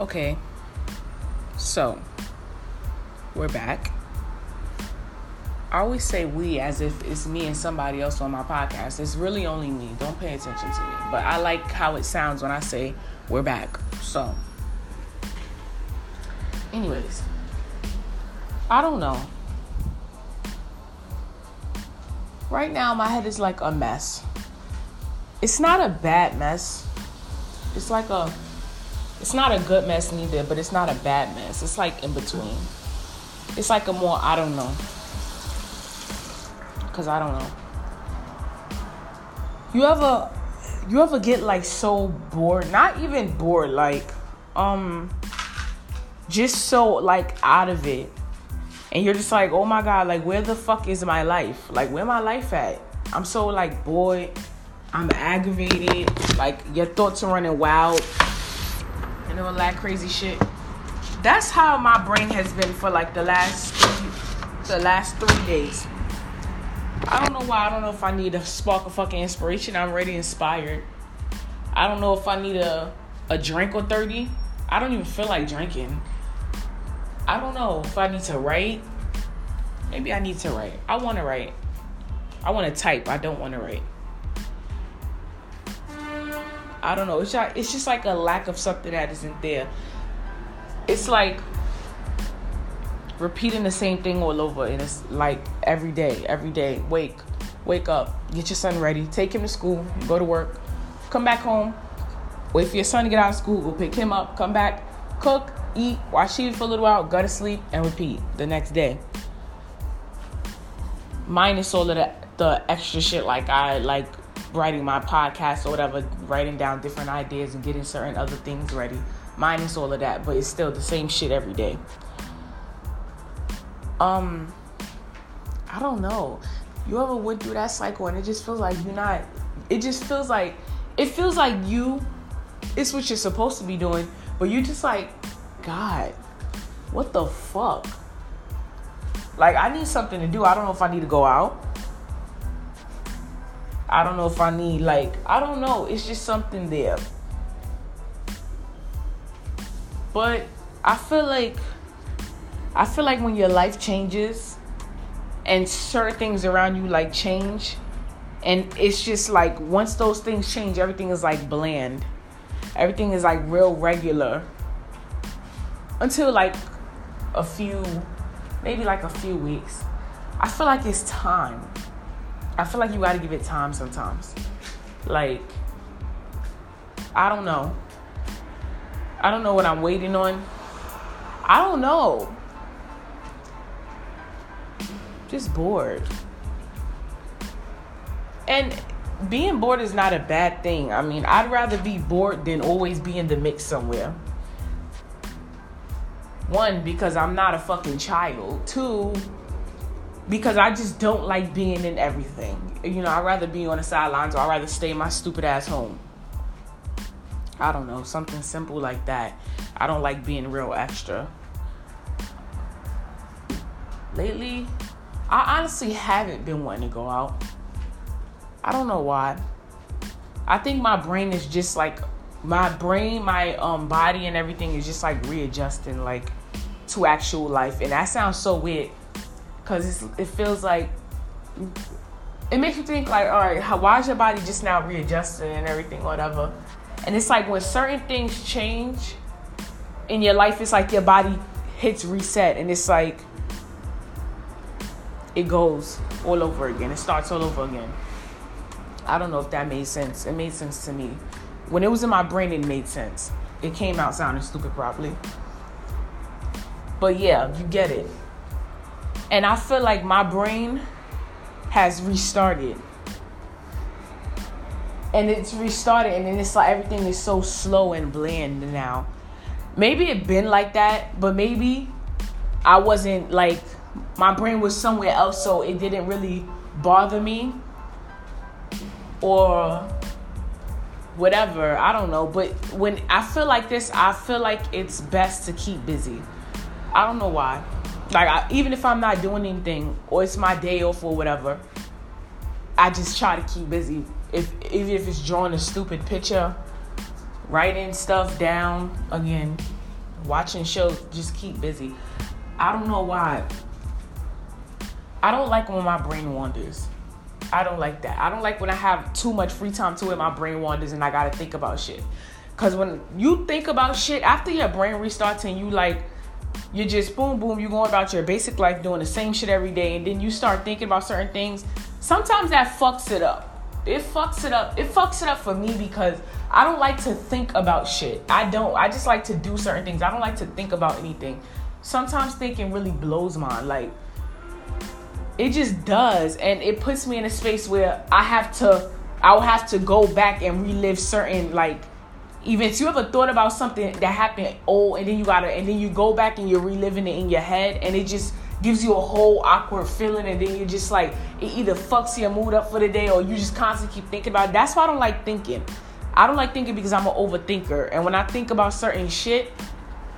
Okay. So, we're back. I always say we as if it's me and somebody else on my podcast. It's really only me. Don't pay attention to me. But I like how it sounds when I say we're back. So, anyways, I don't know. Right now, my head is like a mess. It's not a bad mess. It's like a it's not a good mess neither, but it's not a bad mess. It's like in between. It's like a more I don't know. Cause I don't know. You ever you ever get like so bored? Not even bored, like um just so like out of it. And you're just like, oh my god, like where the fuck is my life? Like where my life at? I'm so like bored. I'm aggravated. Like your thoughts are running wild and all that crazy shit. That's how my brain has been for like the last the last three days. I don't know why. I don't know if I need a spark of fucking inspiration. I'm already inspired. I don't know if I need a a drink or 30. I don't even feel like drinking. I don't know if I need to write. Maybe I need to write. I want to write. I want to type. I don't want to write. I don't know. It's just, it's just like a lack of something that isn't there. It's like repeating the same thing all over, and it's like every day, every day. Wake, wake up, get your son ready, take him to school, go to work, come back home, wait for your son to get out of school, go pick him up, come back, cook, eat, watch TV for a little while, go to sleep, and repeat the next day. Minus all of the, the extra shit like I like writing my podcast or whatever, writing down different ideas and getting certain other things ready. Minus all of that, but it's still the same shit every day. Um, I don't know. You ever went through that cycle and it just feels like you're not. It just feels like it feels like you. It's what you're supposed to be doing, but you just like, God, what the fuck? Like I need something to do. I don't know if I need to go out. I don't know if I need like I don't know. It's just something there. But I feel like I feel like when your life changes and certain things around you like change and it's just like once those things change everything is like bland. Everything is like real regular. Until like a few maybe like a few weeks. I feel like it's time I feel like you got to give it time sometimes. Like, I don't know. I don't know what I'm waiting on. I don't know. Just bored. And being bored is not a bad thing. I mean, I'd rather be bored than always be in the mix somewhere. One, because I'm not a fucking child. Two, because I just don't like being in everything. You know, I'd rather be on the sidelines or I'd rather stay my stupid ass home. I don't know, something simple like that. I don't like being real extra. Lately, I honestly haven't been wanting to go out. I don't know why. I think my brain is just like my brain, my um body and everything is just like readjusting like to actual life. And that sounds so weird because it feels like it makes you think like, all right, how, why is your body just now readjusting and everything, whatever. And it's like when certain things change in your life, it's like your body hits reset, and it's like it goes all over again. It starts all over again. I don't know if that made sense. It made sense to me. When it was in my brain, it made sense. It came out sounding stupid probably. But yeah, you get it. And I feel like my brain has restarted. And it's restarted and then it's like everything is so slow and bland now. Maybe it been like that, but maybe I wasn't like my brain was somewhere else so it didn't really bother me or whatever. I don't know. But when I feel like this, I feel like it's best to keep busy. I don't know why. Like I, even if I'm not doing anything or it's my day off or whatever, I just try to keep busy. If even if it's drawing a stupid picture, writing stuff down again, watching shows, just keep busy. I don't know why. I don't like when my brain wanders. I don't like that. I don't like when I have too much free time to it, my brain wanders and I gotta think about shit. Cause when you think about shit, after your brain restarts and you like, you just boom boom, you're going about your basic life doing the same shit every day, and then you start thinking about certain things. Sometimes that fucks it up. It fucks it up. It fucks it up for me because I don't like to think about shit. I don't. I just like to do certain things. I don't like to think about anything. Sometimes thinking really blows mine. Like it just does and it puts me in a space where i have to i'll have to go back and relive certain like events you ever thought about something that happened old and then you gotta and then you go back and you're reliving it in your head and it just gives you a whole awkward feeling and then you're just like it either fucks your mood up for the day or you just constantly keep thinking about it. that's why i don't like thinking i don't like thinking because i'm an overthinker and when i think about certain shit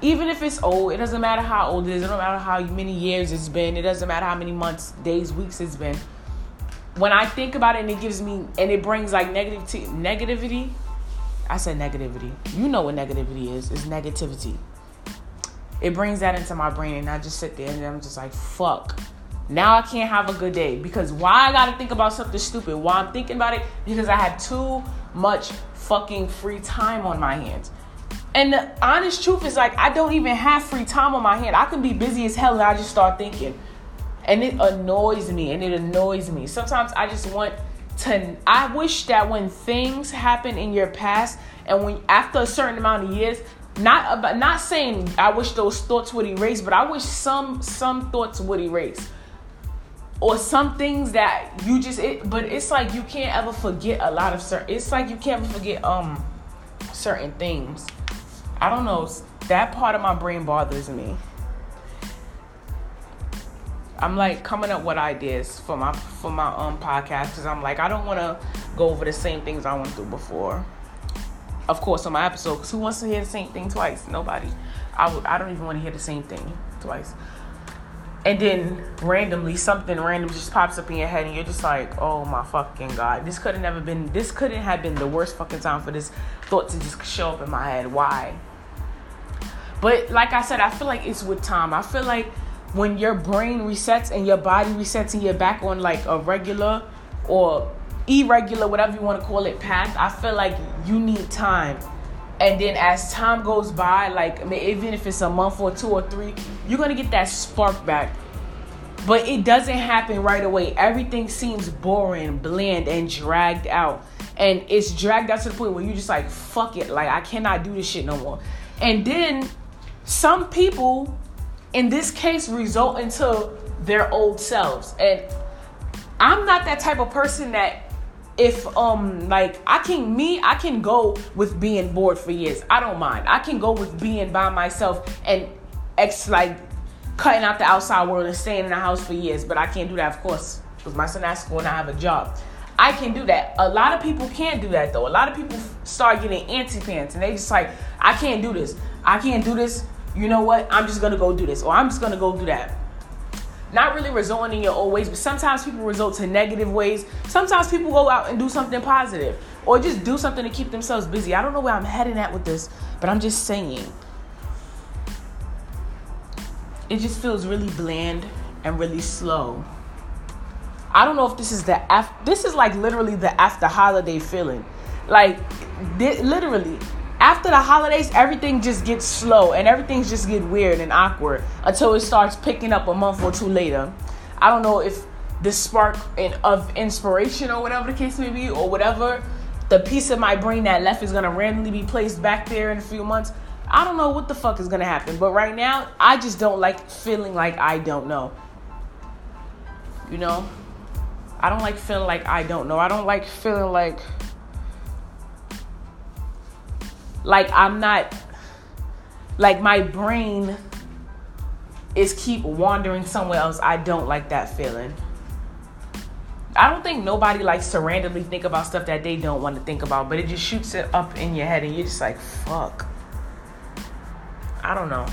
even if it's old, it doesn't matter how old it is, it doesn't matter how many years it's been, it doesn't matter how many months, days, weeks it's been. When I think about it and it gives me and it brings like negativity negativity, I said negativity. You know what negativity is. It's negativity. It brings that into my brain and I just sit there and I'm just like, fuck. Now I can't have a good day. Because why I gotta think about something stupid? Why I'm thinking about it? Because I had too much fucking free time on my hands. And the honest truth is like I don't even have free time on my hand. I can be busy as hell and I just start thinking. And it annoys me and it annoys me. Sometimes I just want to I wish that when things happen in your past and when after a certain amount of years, not about not saying I wish those thoughts would erase, but I wish some some thoughts would erase. Or some things that you just it but it's like you can't ever forget a lot of certain it's like you can't forget um certain things. I don't know. That part of my brain bothers me. I'm like coming up with ideas for my for my um podcast because I'm like I don't want to go over the same things I went through before. Of course, on my episode, because who wants to hear the same thing twice? Nobody. I w- I don't even want to hear the same thing twice. And then randomly something random just pops up in your head and you're just like, oh my fucking god, this could have never been. This couldn't have been the worst fucking time for this thought to just show up in my head. Why? But like I said, I feel like it's with time. I feel like when your brain resets and your body resets and you're back on like a regular or irregular, whatever you want to call it, path, I feel like you need time. And then as time goes by, like even if it's a month or two or three, you're gonna get that spark back. But it doesn't happen right away. Everything seems boring, bland, and dragged out. And it's dragged out to the point where you're just like, fuck it. Like I cannot do this shit no more. And then some people in this case result into their old selves and i'm not that type of person that if um like i can me i can go with being bored for years i don't mind i can go with being by myself and ex like cutting out the outside world and staying in the house for years but i can't do that of course because my son at school and i have a job I can do that. A lot of people can't do that though. A lot of people start getting anti pants and they just like, I can't do this. I can't do this you know what? I'm just gonna go do this, or I'm just gonna go do that. Not really resorting in your old ways, but sometimes people resort to negative ways. Sometimes people go out and do something positive, or just do something to keep themselves busy. I don't know where I'm heading at with this, but I'm just saying. It just feels really bland and really slow. I don't know if this is the after, this is like literally the after holiday feeling. Like literally after the holidays, everything just gets slow and everything just get weird and awkward until it starts picking up a month or two later. I don't know if the spark in, of inspiration or whatever the case may be, or whatever the piece of my brain that left is gonna randomly be placed back there in a few months. I don't know what the fuck is gonna happen, but right now, I just don't like feeling like I don't know. You know? I don't like feeling like I don't know. I don't like feeling like like I'm not like my brain is keep wandering somewhere else. I don't like that feeling. I don't think nobody likes to randomly think about stuff that they don't want to think about, but it just shoots it up in your head and you're just like, fuck. I don't know.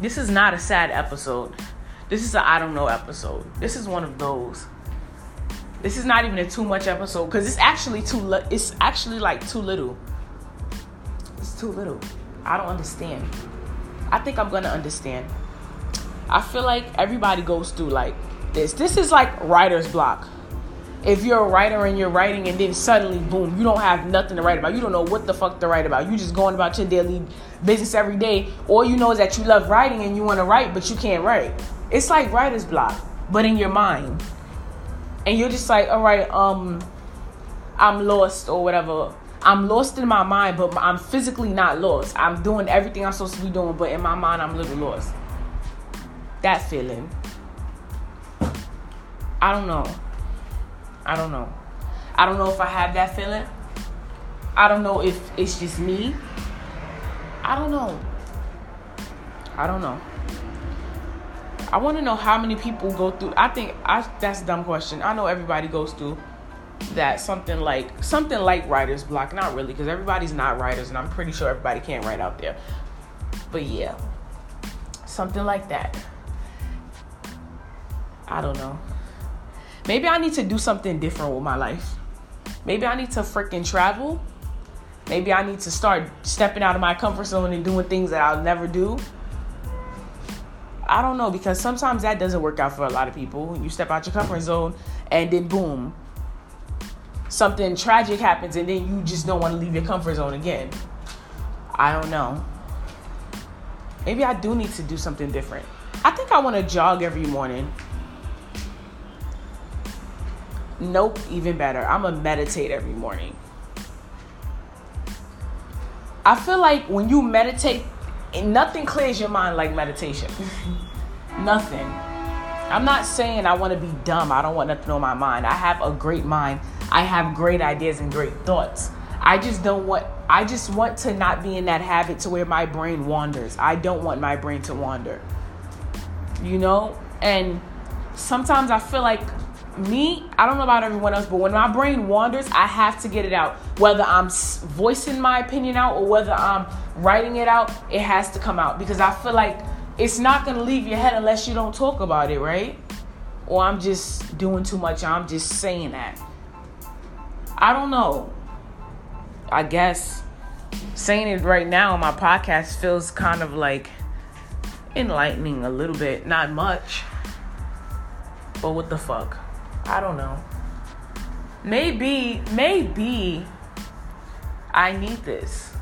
This is not a sad episode. This is a I don't know episode. This is one of those. This is not even a too much episode because it's actually too. Li- it's actually like too little. It's too little. I don't understand. I think I'm gonna understand. I feel like everybody goes through like this. This is like writer's block. If you're a writer and you're writing and then suddenly boom, you don't have nothing to write about. You don't know what the fuck to write about. You just going about your daily business every day. All you know is that you love writing and you want to write, but you can't write. It's like writer's block, but in your mind. And you're just like, all right, um, I'm lost or whatever. I'm lost in my mind, but I'm physically not lost. I'm doing everything I'm supposed to be doing, but in my mind, I'm a little lost. That feeling. I don't know. I don't know. I don't know if I have that feeling. I don't know if it's just me. I don't know. I don't know. I want to know how many people go through. I think I, that's a dumb question. I know everybody goes through that something like something like writer's block. Not really, because everybody's not writers, and I'm pretty sure everybody can't write out there. But yeah, something like that. I don't know. Maybe I need to do something different with my life. Maybe I need to freaking travel. Maybe I need to start stepping out of my comfort zone and doing things that I'll never do. I don't know because sometimes that doesn't work out for a lot of people. You step out your comfort zone and then boom, something tragic happens and then you just don't want to leave your comfort zone again. I don't know. Maybe I do need to do something different. I think I want to jog every morning. Nope, even better. I'm going to meditate every morning. I feel like when you meditate, nothing clears your mind like meditation. nothing. I'm not saying I want to be dumb. I don't want nothing on my mind. I have a great mind. I have great ideas and great thoughts. I just don't want I just want to not be in that habit to where my brain wanders. I don't want my brain to wander. You know? And sometimes I feel like me, I don't know about everyone else, but when my brain wanders, I have to get it out. Whether I'm voicing my opinion out or whether I'm writing it out, it has to come out because I feel like it's not going to leave your head unless you don't talk about it, right? Or I'm just doing too much. I'm just saying that. I don't know. I guess saying it right now on my podcast feels kind of like enlightening a little bit. Not much. But what the fuck? I don't know. Maybe, maybe I need this.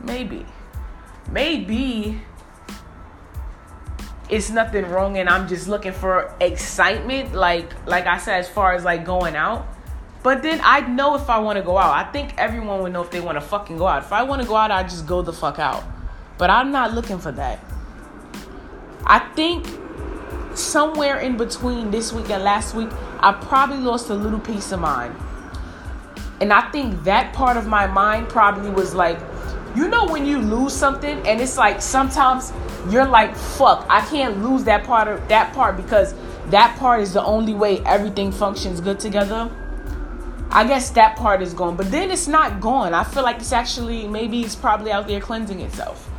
Maybe. Maybe it's nothing wrong and I'm just looking for excitement like like I said as far as like going out. But then I know if I want to go out. I think everyone would know if they want to fucking go out. If I want to go out, I just go the fuck out. But I'm not looking for that. I think somewhere in between this week and last week, I probably lost a little piece of mind. And I think that part of my mind probably was like, you know, when you lose something, and it's like sometimes you're like, fuck, I can't lose that part of that part because that part is the only way everything functions good together. I guess that part is gone, but then it's not gone. I feel like it's actually maybe it's probably out there cleansing itself.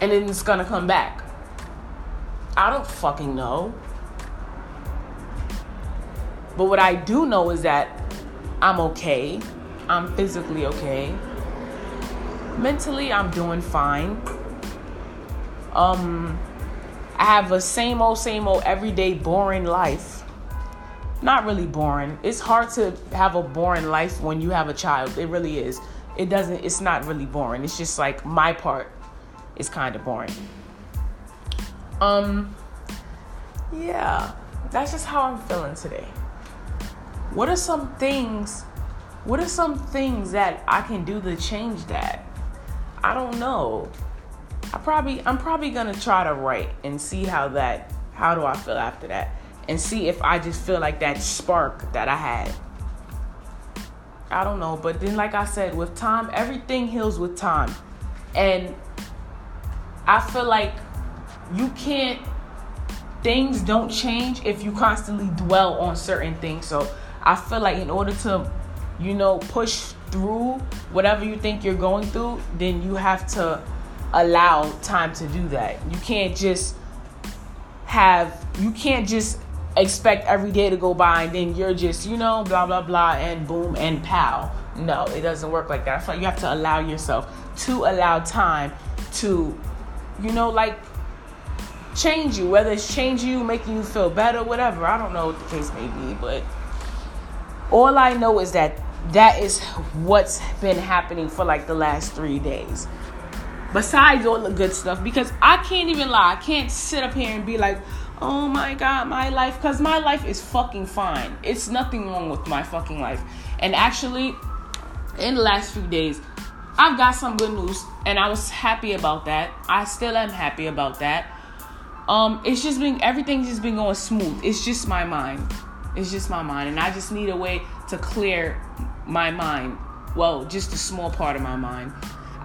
And then it's gonna come back. I don't fucking know. But what I do know is that I'm okay. I'm physically okay. Mentally, I'm doing fine. Um, I have a same old, same old, everyday boring life. Not really boring. It's hard to have a boring life when you have a child. It really is. It doesn't, it's not really boring. It's just like my part is kind of boring. Um, yeah, that's just how I'm feeling today. What are some things? What are some things that I can do to change that? I don't know. I probably I'm probably gonna try to write and see how that how do I feel after that and see if I just feel like that spark that I had. I don't know, but then like I said, with time, everything heals with time. And I feel like you can't things don't change if you constantly dwell on certain things. So I feel like in order to, you know, push through whatever you think you're going through, then you have to allow time to do that. You can't just have you can't just expect every day to go by and then you're just, you know, blah blah blah and boom and pow. No, it doesn't work like that. I feel like you have to allow yourself to allow time to, you know, like change you, whether it's changing you, making you feel better, whatever. I don't know what the case may be, but all I know is that that is what's been happening for like the last three days. Besides all the good stuff, because I can't even lie, I can't sit up here and be like, oh my god, my life, because my life is fucking fine. It's nothing wrong with my fucking life. And actually, in the last few days, I've got some good news, and I was happy about that. I still am happy about that. Um, it's just been everything's just been going smooth. It's just my mind. It's just my mind, and I just need a way to clear my mind. Well, just a small part of my mind.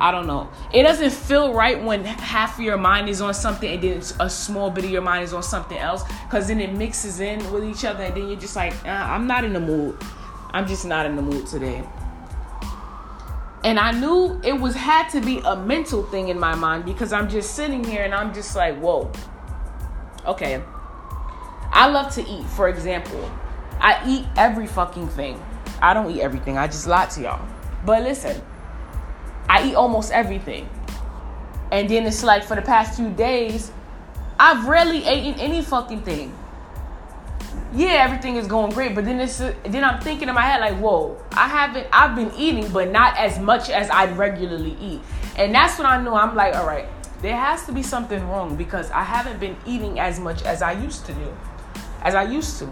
I don't know. It doesn't feel right when half of your mind is on something and then a small bit of your mind is on something else because then it mixes in with each other and then you're just like, uh, I'm not in the mood. I'm just not in the mood today. And I knew it was had to be a mental thing in my mind because I'm just sitting here and I'm just like, whoa. Okay. I love to eat, for example. I eat every fucking thing. I don't eat everything. I just lied to y'all. But listen, I eat almost everything. And then it's like for the past few days, I've rarely eaten any fucking thing. Yeah, everything is going great, but then it's then I'm thinking in my head like, whoa, I haven't I've been eating, but not as much as I'd regularly eat. And that's when I knew I'm like, all right, there has to be something wrong because I haven't been eating as much as I used to do. As I used to.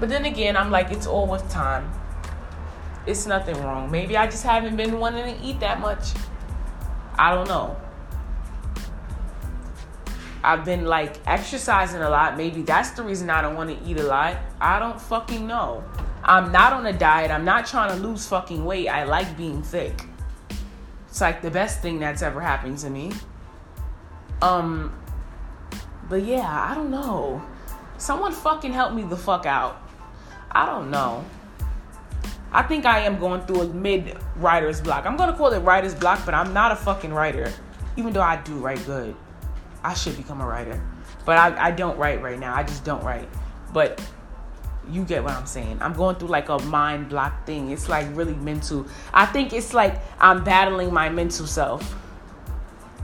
But then again, I'm like, it's all with time it's nothing wrong. Maybe I just haven't been wanting to eat that much. I don't know. I've been like exercising a lot. Maybe that's the reason I don't want to eat a lot. I don't fucking know. I'm not on a diet. I'm not trying to lose fucking weight. I like being thick. It's like the best thing that's ever happened to me. Um but yeah, I don't know. Someone fucking help me the fuck out. I don't know. I think I am going through a mid writer's block. I'm gonna call it writer's block, but I'm not a fucking writer. Even though I do write good. I should become a writer. But I, I don't write right now. I just don't write. But you get what I'm saying. I'm going through like a mind block thing. It's like really mental. I think it's like I'm battling my mental self.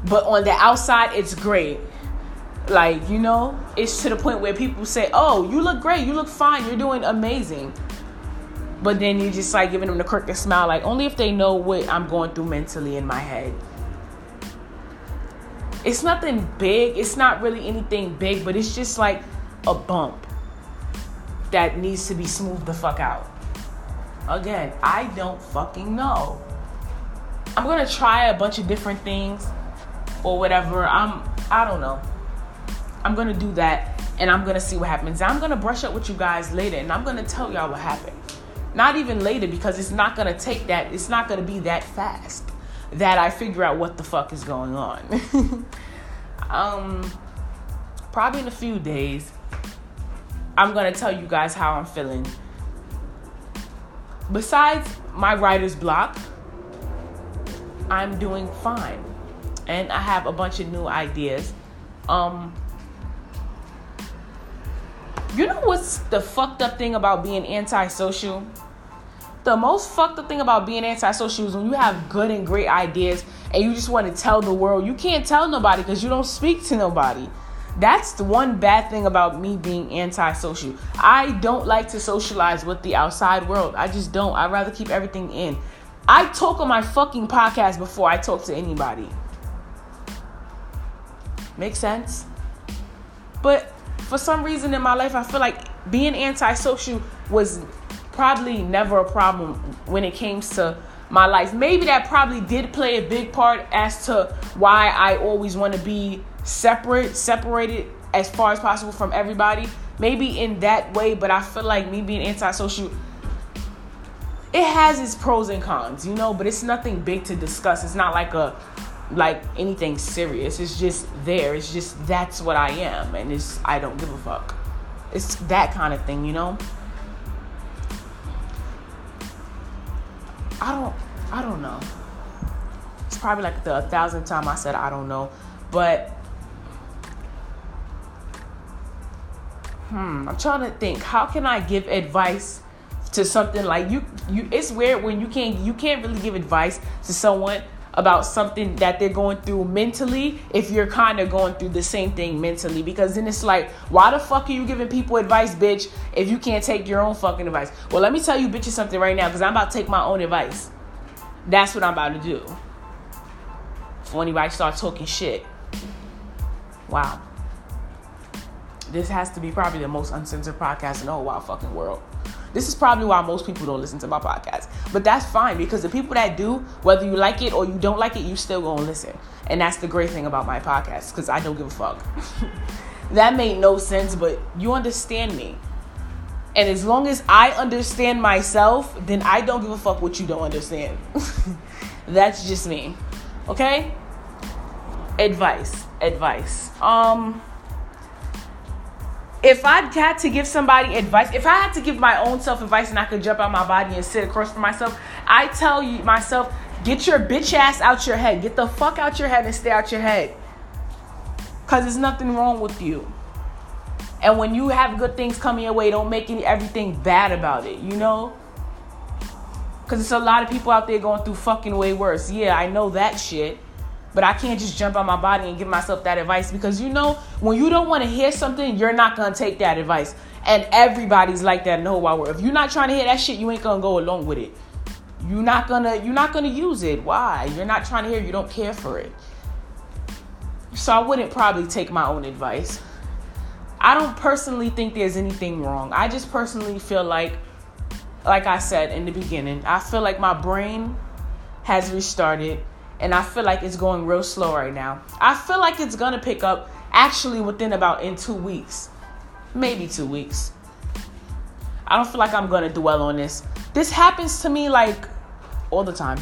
But on the outside, it's great. Like, you know, it's to the point where people say, Oh, you look great. You look fine. You're doing amazing but then you just like giving them the crooked smile like only if they know what i'm going through mentally in my head it's nothing big it's not really anything big but it's just like a bump that needs to be smoothed the fuck out. Again i don't fucking know. I'm gonna try a bunch of different things or whatever. I'm i don't know. I'm gonna do that and i'm gonna see what happens. I'm gonna brush up with you guys later and i'm gonna tell y'all what happened. Not even later because it's not to take that, it's not to be that fast that I figure out what the fuck is going on. um, probably in a few days, I'm to tell you guys how I'm feeling. Besides my writer's block, I'm doing fine. And I have a bunch of new ideas. Um, you know what's the fucked up thing about being antisocial? the most fucked up thing about being antisocial is when you have good and great ideas and you just want to tell the world. You can't tell nobody because you don't speak to nobody. That's the one bad thing about me being antisocial. I don't like to socialize with the outside world. I just don't. I'd rather keep everything in. I talk on my fucking podcast before I talk to anybody. Make sense? But for some reason in my life, I feel like being antisocial was probably never a problem when it came to my life. Maybe that probably did play a big part as to why I always want to be separate, separated as far as possible from everybody. Maybe in that way, but I feel like me being antisocial it has its pros and cons, you know, but it's nothing big to discuss. It's not like a like anything serious. It's just there. It's just that's what I am and it's I don't give a fuck. It's that kind of thing, you know? I don't I don't know. It's probably like the thousandth time I said I don't know. But hmm, I'm trying to think, how can I give advice to something like you you it's weird when you can't you can't really give advice to someone about something that they're going through mentally if you're kind of going through the same thing mentally. Because then it's like why the fuck are you giving people advice bitch if you can't take your own fucking advice? Well let me tell you bitches something right now because i'm about to take my own advice. That's what i'm about to do. Before anybody starts talking shit. Wow this has to be probably the most uncensored podcast in the whole wide fucking world this is probably why most people don't listen to my podcast. But that's fine because the people that do, whether you like it or you don't like it, you still gonna listen. And that's the great thing about my podcast because I don't give a fuck. that made no sense, but you understand me. And as long as I understand myself, then I don't give a fuck what you don't understand. that's just me. Okay? Advice. Advice. Um if I had to give somebody advice, if I had to give my own self advice and I could jump out my body and sit across from myself, I tell you myself, get your bitch ass out your head. Get the fuck out your head and stay out your head. Cause there's nothing wrong with you. And when you have good things coming your way, don't make any, everything bad about it, you know? Cause it's a lot of people out there going through fucking way worse. Yeah, I know that shit. But I can't just jump on my body and give myself that advice because you know, when you don't want to hear something, you're not to take that advice. And everybody's like that in the whole wide world. If you're not trying to hear that shit, you ain't to go along with it. You're not to you're not to use it. Why? You're not trying to hear, you don't care for it. So I wouldn't probably take my own advice. I don't personally think there's anything wrong. I just personally feel like like I said in the beginning, I feel like my brain has restarted and I feel like it's going real slow right now. I feel like it's gonna pick up actually within about in two weeks, maybe two weeks. I don't feel like I'm gonna dwell on this. This happens to me like all the time.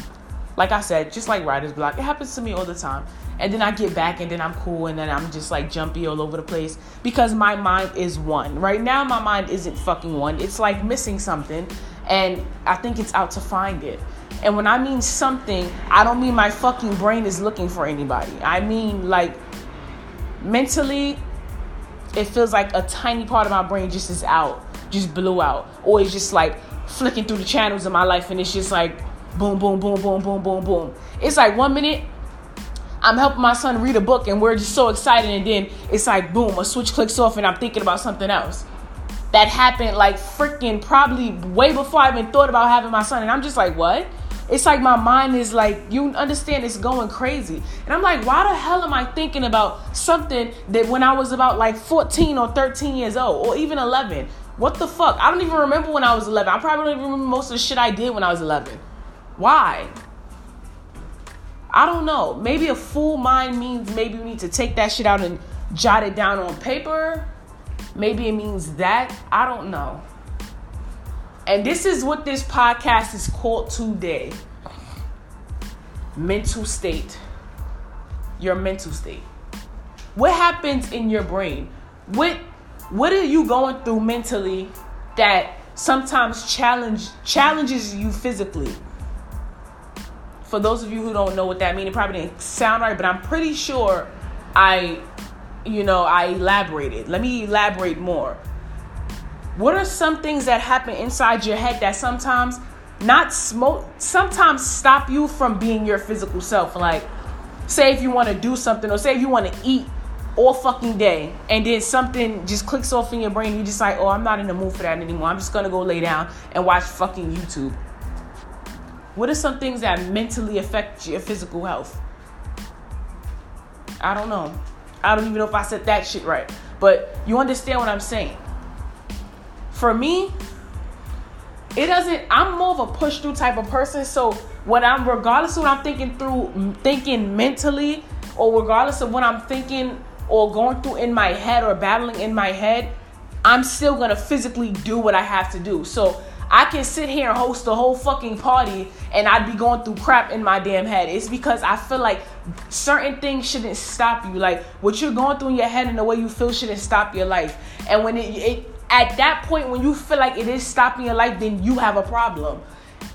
Like I said, just like writer's block, it happens to me all the time. And then I get back and then I'm cool and then I'm just like jumpy all over the place because my mind is one. Right now, my mind isn't fucking one. It's like missing something and I think it's out to find it. And when I mean something, I don't mean my fucking brain is looking for anybody. I mean like mentally, it feels like a tiny part of my brain just is out, just blew out, or it's just like flicking through the channels of my life, and it's just like boom, boom, boom, boom, boom, boom, boom. It's like one minute I'm helping my son read a book, and we're just so excited, and then it's like boom, a switch clicks off, and I'm thinking about something else. That happened like freaking probably way before I even thought about having my son, and I'm just like, what? it's like my mind is like you understand it's going crazy. And i'm like why the hell am i thinking about something that when i was about like 14 or 13 years old or even 11 what the fuck? I don't even remember when i was 11 i probably don't even remember most of the shit i did when i was 11 why? I don't know. Maybe a full mind means maybe we need to take that shit out and jot it down on paper maybe it means that i don't know and this is what this podcast is called today mental state. Your mental state. What happens in your brain? What what are you going through mentally that sometimes challenge challenges you physically? For those of you who don't know what that means, it probably didn't sound right, but I'm pretty sure I you know, I elaborated. Let me elaborate more. What are some things that happen inside your head that sometimes not smoke sometimes stop you from being your physical self? Like say if you want to do something or say if you want to eat all fucking day and then something just clicks off in your brain you just like oh i'm not in the mood for that anymore i'm just gonna go lay down and watch fucking youtube what are some things that mentally affect your physical health i don't know i don't even know if i said that shit right. But you understand what i'm saying. For me, it doesn't i'm more of a push through type of person. So when i'm regardless of what i'm thinking through thinking mentally or regardless of what i'm thinking or going through in my head or battling in my head i'm still gonna physically do what i have to do. So i can sit here and host the whole fucking party and i'd be going through crap in my damn head it's because i feel like certain things shouldn't stop you like what you're going through in your head and the way you feel shouldn't stop your life and when it, it at that point when you feel like it is stopping your life, then you have a problem.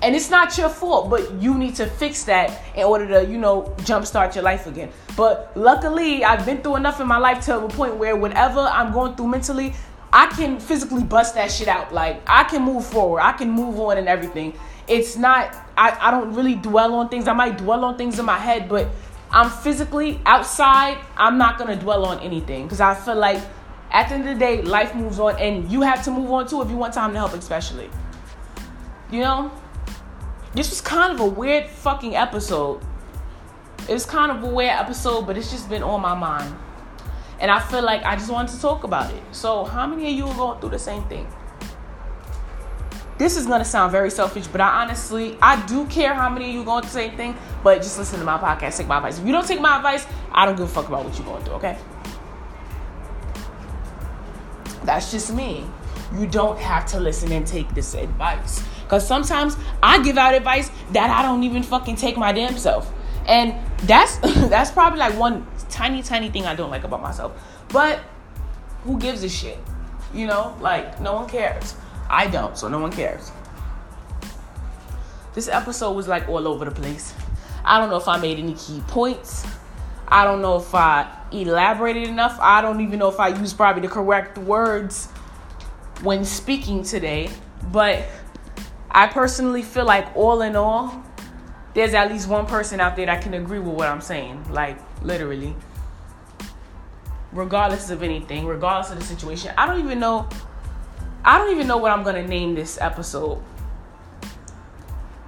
And it's not your fault, but you need to fix that in order to, you know, jumpstart your life again. But luckily, I've been through enough in my life to a point where whenever I'm going through mentally, I can physically bust that shit out. Like I can move forward. I can move on and everything. It's not I, I don't really dwell on things. I might dwell on things in my head, but I'm physically outside, I'm not gonna dwell on anything. Cause I feel like at the end of the day, life moves on and you have to move on too if you want time to help, especially. You know? This was kind of a weird fucking episode. It's kind of a weird episode, but it's just been on my mind. And I feel like I just wanted to talk about it. So, how many of you are going through the same thing? This is gonna sound very selfish, but I honestly, I do care how many of you are going through the same thing. But just listen to my podcast, take my advice. If you don't take my advice, I don't give a fuck about what you're going through. Okay? That's just me. You don't have to listen and take this advice. Because sometimes I give out advice that I don't even fucking take my damn self. And that's that's probably like one tiny, tiny thing I don't like about myself. But who gives a shit? You know, like no one cares. I don't, so no one cares. This episode was like all over the place. I don't know if I made any key points. I don't know if I elaborated enough. I don't even know if I used probably the correct words when speaking today. But I personally feel like, all in all, there's at least one person out there that can agree with what I'm saying. Like, literally. Regardless of anything, regardless of the situation. I don't even know. I don't even know what I'm going to name this episode.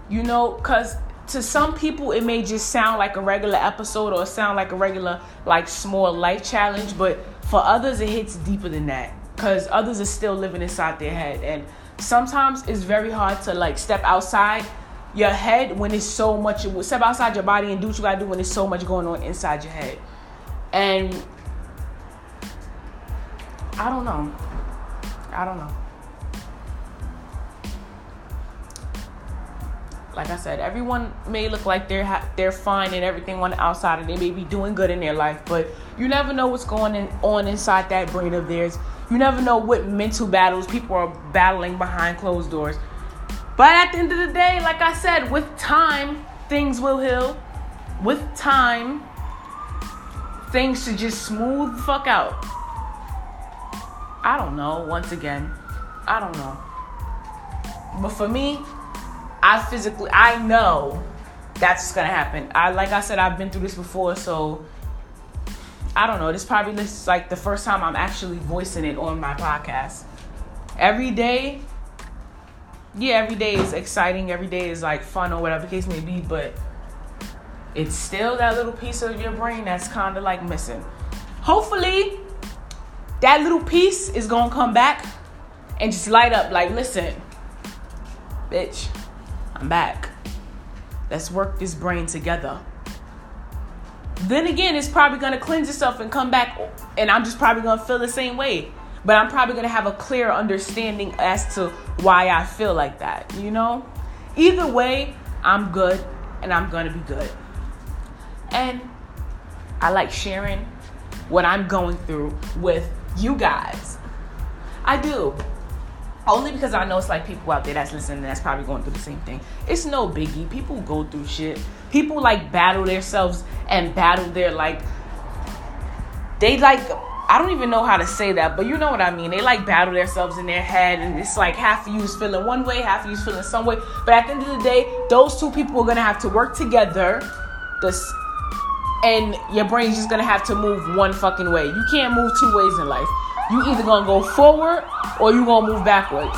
You know, because to some people it may just sound like a regular episode or sound like a regular like small life challenge but for others it hits deeper than that because others are still living inside their head and sometimes it's very hard to like step outside your head when it's so much step outside your body and do what you gotta do when there's so much going on inside your head and i don't know i don't know like I said, everyone may look like they're ha- they're fine and everything on the outside, and they may be doing good in their life, but you never know what's going in, on inside that brain of theirs. You never know what mental battles people are battling behind closed doors. But at the end of the day, like I said, with time, things will heal. With time, things should just smooth the fuck out. I don't know. Once again, I don't know. But for me, I physically, I know that's what's gonna happen. I like I said, I've been through this before, so I don't know. This probably is like the first time I'm actually voicing it on my podcast. Every day, yeah, every day is exciting. Every day is like fun or whatever the case may be, but it's still that little piece of your brain that's kind of like missing. Hopefully, that little piece is gonna come back and just light up. Like, listen, bitch I'm back. Let's work this brain together. Then again, it's probably gonna cleanse itself and come back, and I'm just probably gonna feel the same way. But I'm probably gonna have a clear understanding as to why I feel like that, you know? Either way, I'm good and I'm gonna be good. And I like sharing what I'm going through with you guys. I do. Only because I know it's like people out there that's listening that's probably going through the same thing. It's no biggie. People go through shit. People like battle themselves and battle their like they like I don't even know how to say that, but you know what I mean. They like battle themselves in their head, and it's like half of you is feeling one way, half of you is feeling some way. But at the end of the day, those two people are gonna have to work together. This and your brain's just gonna have to move one fucking way. You can't move two ways in life you either gonna go forward or you gonna move backwards.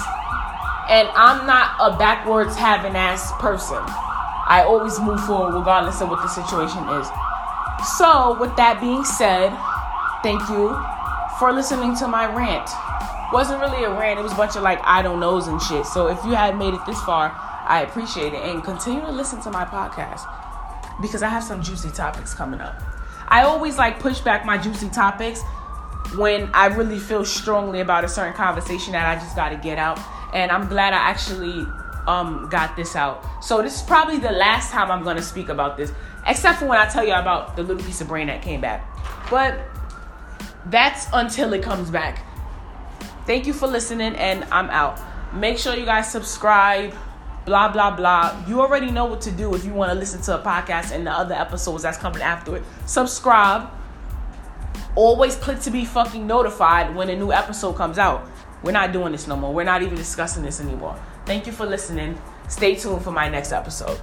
And I'm not a backwards having ass person. I always move forward regardless of what the situation is. So, with that being said, thank you for listening to my rant. Wasn't really a rant, it was a bunch of like I don't knows and shit. So, if you had made it this far, I appreciate it. And continue to listen to my podcast because I have some juicy topics coming up. I always like push back my juicy topics when I really feel strongly about a certain conversation that I just got to get out. And I'm glad I actually um, got this out. So this is probably the last time I'm going to speak about this, except for when I tell you about the little piece of brain that came back. But that's until it comes back. Thank you for listening, and I'm out. Make sure you guys subscribe. Blah blah blah. You already know what to do if you want to listen to a podcast and the other episodes that's coming after it. Subscribe always click to be fucking notified when a new episode comes out. We're not doing this no more. We're not even discussing this anymore. Thank you for listening. Stay tuned for my next episode.